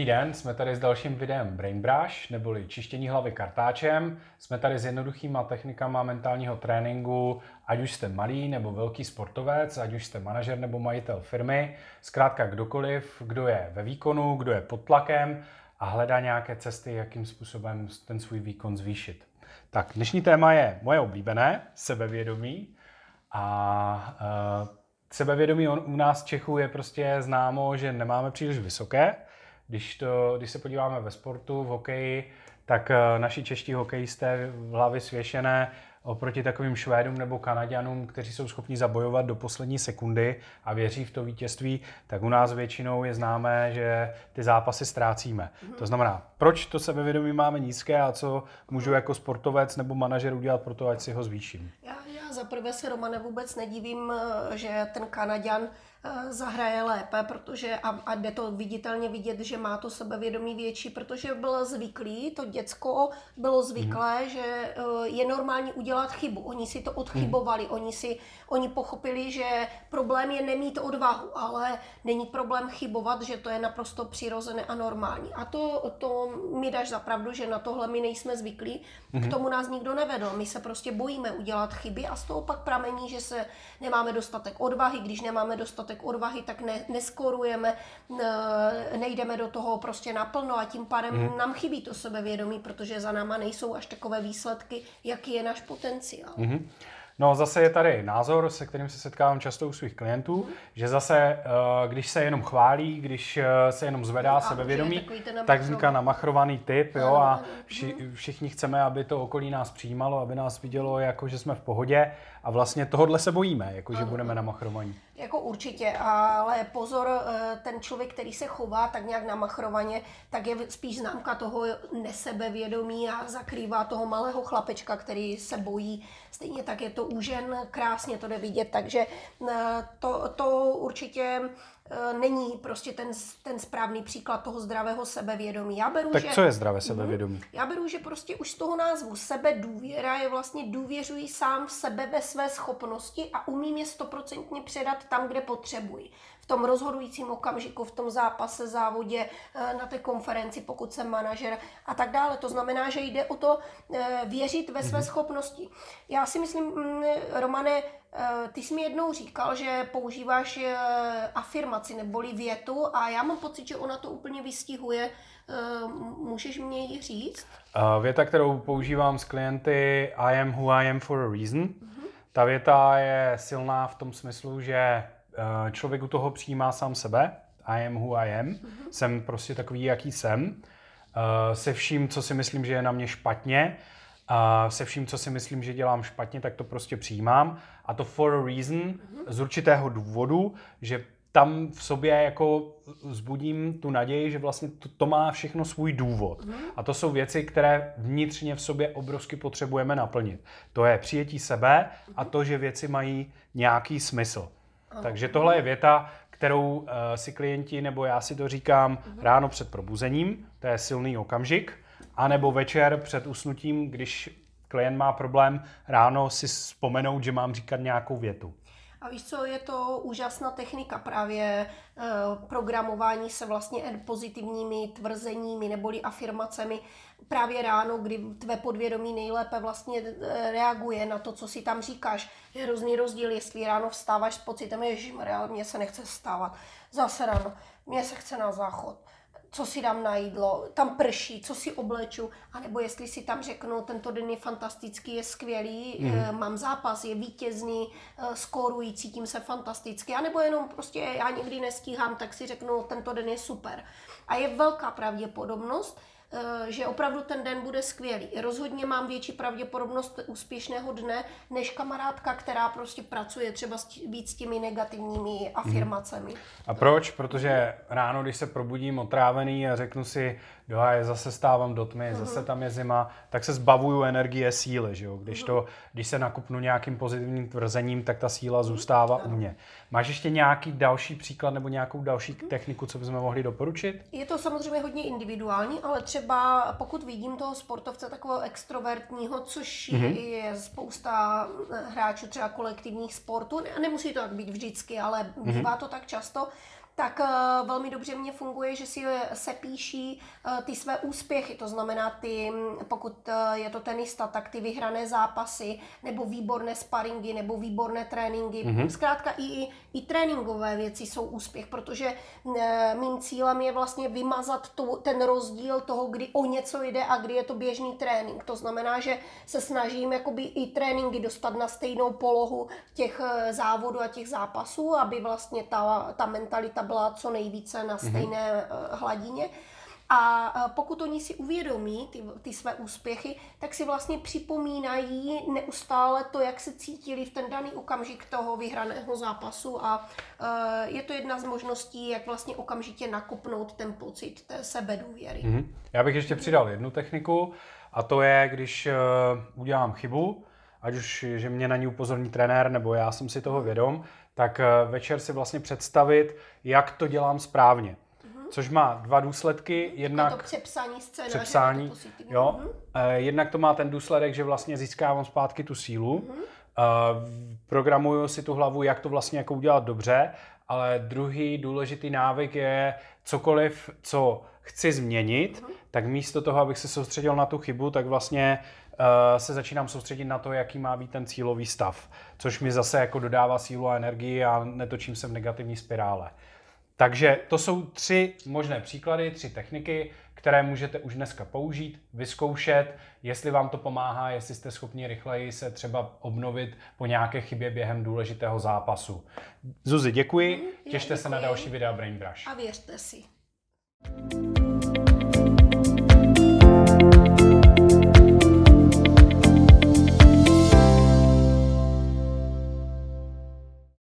Dobrý den, jsme tady s dalším videem Brain Brush, neboli čištění hlavy kartáčem. Jsme tady s jednoduchýma technikama mentálního tréninku, ať už jste malý nebo velký sportovec, ať už jste manažer nebo majitel firmy, zkrátka kdokoliv, kdo je ve výkonu, kdo je pod tlakem a hledá nějaké cesty, jakým způsobem ten svůj výkon zvýšit. Tak, dnešní téma je moje oblíbené, sebevědomí. A uh, sebevědomí u nás Čechů je prostě známo, že nemáme příliš vysoké. Když, to, když se podíváme ve sportu, v hokeji, tak eh, naši čeští hokejisté v hlavě svěšené oproti takovým Švédům nebo Kanaďanům, kteří jsou schopni zabojovat do poslední sekundy a věří v to vítězství, tak u nás většinou je známé, že ty zápasy ztrácíme. Mm-hmm. To znamená, proč to sebevědomí máme nízké a co můžu jako sportovec nebo manažer udělat pro to, ať si ho zvýším? Já, já za prvé se Romane vůbec nedivím, eh, že ten Kanaďan zahraje lépe, protože a, a jde to viditelně vidět, že má to sebevědomí větší, protože byl zvyklý, to děcko bylo zvyklé, mm. že eh, je normální udělat chybu. Oni si to odchybovali, mm. oni si oni pochopili, že problém je nemít odvahu, ale není problém chybovat, že to je naprosto přirozené a normální. A to, to mi dáš zapravdu, že na tohle my nejsme zvyklí, mm. k tomu nás nikdo nevedl. My se prostě bojíme udělat chyby a z toho pak pramení, že se nemáme dostatek odvahy, když nemáme dostatek dostatek odvahy, tak ne, neskorujeme, nejdeme do toho prostě naplno a tím pádem mm. nám chybí to sebevědomí, protože za náma nejsou až takové výsledky, jaký je náš potenciál. Mm-hmm. No zase je tady názor, se kterým se setkávám často u svých klientů, mm. že zase, eh, když se jenom chválí, když eh, se jenom zvedá no, sebevědomí, tak vzniká namachrovaný typ jo, a vši, mhm. všichni chceme, aby to okolí nás přijímalo, aby nás vidělo, jako že jsme v pohodě a vlastně tohodle se bojíme, jako že budeme namachrovaní. Jako určitě, ale pozor, eh, ten člověk, který se chová tak nějak namachrovaně, tak je spíš známka toho nesebevědomí a zakrývá toho malého chlapečka, který se bojí. Stejně tak je to u žen, krásně to jde vidět, takže eh, to, to určitě není prostě ten, ten správný příklad toho zdravého sebevědomí. Já beru, tak že, co je zdravé mhm. sebevědomí? Já beru, že prostě už z toho názvu sebe důvěra je vlastně důvěřuji sám v sebe ve své schopnosti a umím je stoprocentně předat tam, kde potřebuji. V tom rozhodujícím okamžiku, v tom zápase, závodě, eh, na té konferenci, pokud jsem manažer a tak dále. To znamená, že jde o to eh, věřit ve své mm-hmm. schopnosti. Já si myslím, mm, Romane, Eh, ty jsi mi jednou říkal, že používáš eh, afirmaci neboli větu a já mám pocit, že ona to úplně vystihuje. Eh, můžeš mě ji říct? Věta, kterou používám s klienty I am who I am for a reason. Uh-huh. Ta věta je silná v tom smyslu, že člověk u toho přijímá sám sebe. I am who I am. Uh-huh. Jsem prostě takový, jaký jsem. Se vším, co si myslím, že je na mě špatně a se vším, co si myslím, že dělám špatně, tak to prostě přijímám. A to for a reason, mm-hmm. z určitého důvodu, že tam v sobě jako zbudím tu naději, že vlastně to, to má všechno svůj důvod. Mm. A to jsou věci, které vnitřně v sobě obrovsky potřebujeme naplnit. To je přijetí sebe a to, že věci mají nějaký smysl. Mm. Takže tohle je věta, kterou uh, si klienti, nebo já si to říkám mm. ráno před probuzením, to je silný okamžik, a nebo večer před usnutím, když klient má problém ráno si vzpomenout, že mám říkat nějakou větu. A víš co, je to úžasná technika právě e, programování se vlastně pozitivními tvrzeními neboli afirmacemi právě ráno, kdy tvé podvědomí nejlépe vlastně e, reaguje na to, co si tam říkáš. Je hrozný rozdíl, jestli ráno vstáváš s pocitem, že mně se nechce vstávat. Zase ráno, mně se chce na záchod co si dám na jídlo, tam prší, co si obleču, anebo jestli si tam řeknu, tento den je fantastický, je skvělý, mm. mám zápas, je vítězný, eh, skorují, cítím se fantasticky, anebo jenom prostě já někdy nestíhám, tak si řeknu, tento den je super. A je velká pravděpodobnost, že opravdu ten den bude skvělý. Rozhodně mám větší pravděpodobnost úspěšného dne, než kamarádka, která prostě pracuje třeba víc s těmi negativními afirmacemi. A proč? Protože ráno, když se probudím otrávený a řeknu si, jo, a zase stávám do tmy, zase mhm. tam je zima, tak se zbavuju energie síly, že jo? Když, to, když se nakupnu nějakým pozitivním tvrzením, tak ta síla zůstává u mě. Máš ještě nějaký další příklad nebo nějakou další mhm. techniku, co bychom mohli doporučit? Je to samozřejmě hodně individuální, ale třeba pokud vidím toho sportovce takového extrovertního, což mm-hmm. je spousta hráčů třeba kolektivních sportů, a nemusí to tak být vždycky, ale mm-hmm. bývá to tak často, tak uh, velmi dobře mě funguje, že si se píší uh, ty své úspěchy, to znamená ty, pokud uh, je to tenista, tak ty vyhrané zápasy, nebo výborné sparingy, nebo výborné tréninky. Mm-hmm. Zkrátka i, i tréninkové věci jsou úspěch, protože mým cílem je vlastně vymazat tu, ten rozdíl toho, kdy o něco jde a kdy je to běžný trénink. To znamená, že se snažím jakoby i tréninky dostat na stejnou polohu těch závodů a těch zápasů, aby vlastně ta, ta mentalita byla co nejvíce na mhm. stejné mm-hmm. hladině. A eh, pokud oni si uvědomí ty, ty své úspěchy, tak si vlastně připomínají neustále to, jak se cítili v ten daný okamžik toho vyhraného zápasu a uh, je to jedna z možností, jak vlastně okamžitě nakopnout ten pocit té sebedůvěry. Mm-hmm. Já bych ještě přidal jednu techniku a to je, když udělám chybu, ať už, že mě na ní upozorní trenér, nebo já jsem si toho vědom, tak eh, večer si vlastně představit, jak to dělám správně. Mm-hmm. Což má dva důsledky. Jednak to přepsání scénáře. Přepsání, to jo. Mm-hmm. Jednak to má ten důsledek, že vlastně získávám zpátky tu sílu. Mm-hmm. Programuju si tu hlavu, jak to vlastně jako udělat dobře, ale druhý důležitý návyk je cokoliv, co chci změnit, mm-hmm. tak místo toho, abych se soustředil na tu chybu, tak vlastně Eh, se začínám soustředit na to, jaký má být ten cílový stav, což mi zase jako dodává sílu a energii a netočím se v negativní spirále. Takže to jsou tři možné příklady, tři techniky, které můžete už dneska použít, vyzkoušet, jestli vám to pomáhá, jestli jste schopni rychleji se třeba obnovit po nějaké chybě během důležitého zápasu. Zuzi, děkuji, těšte děkuji. se na další videa Brain Brush. A věřte si.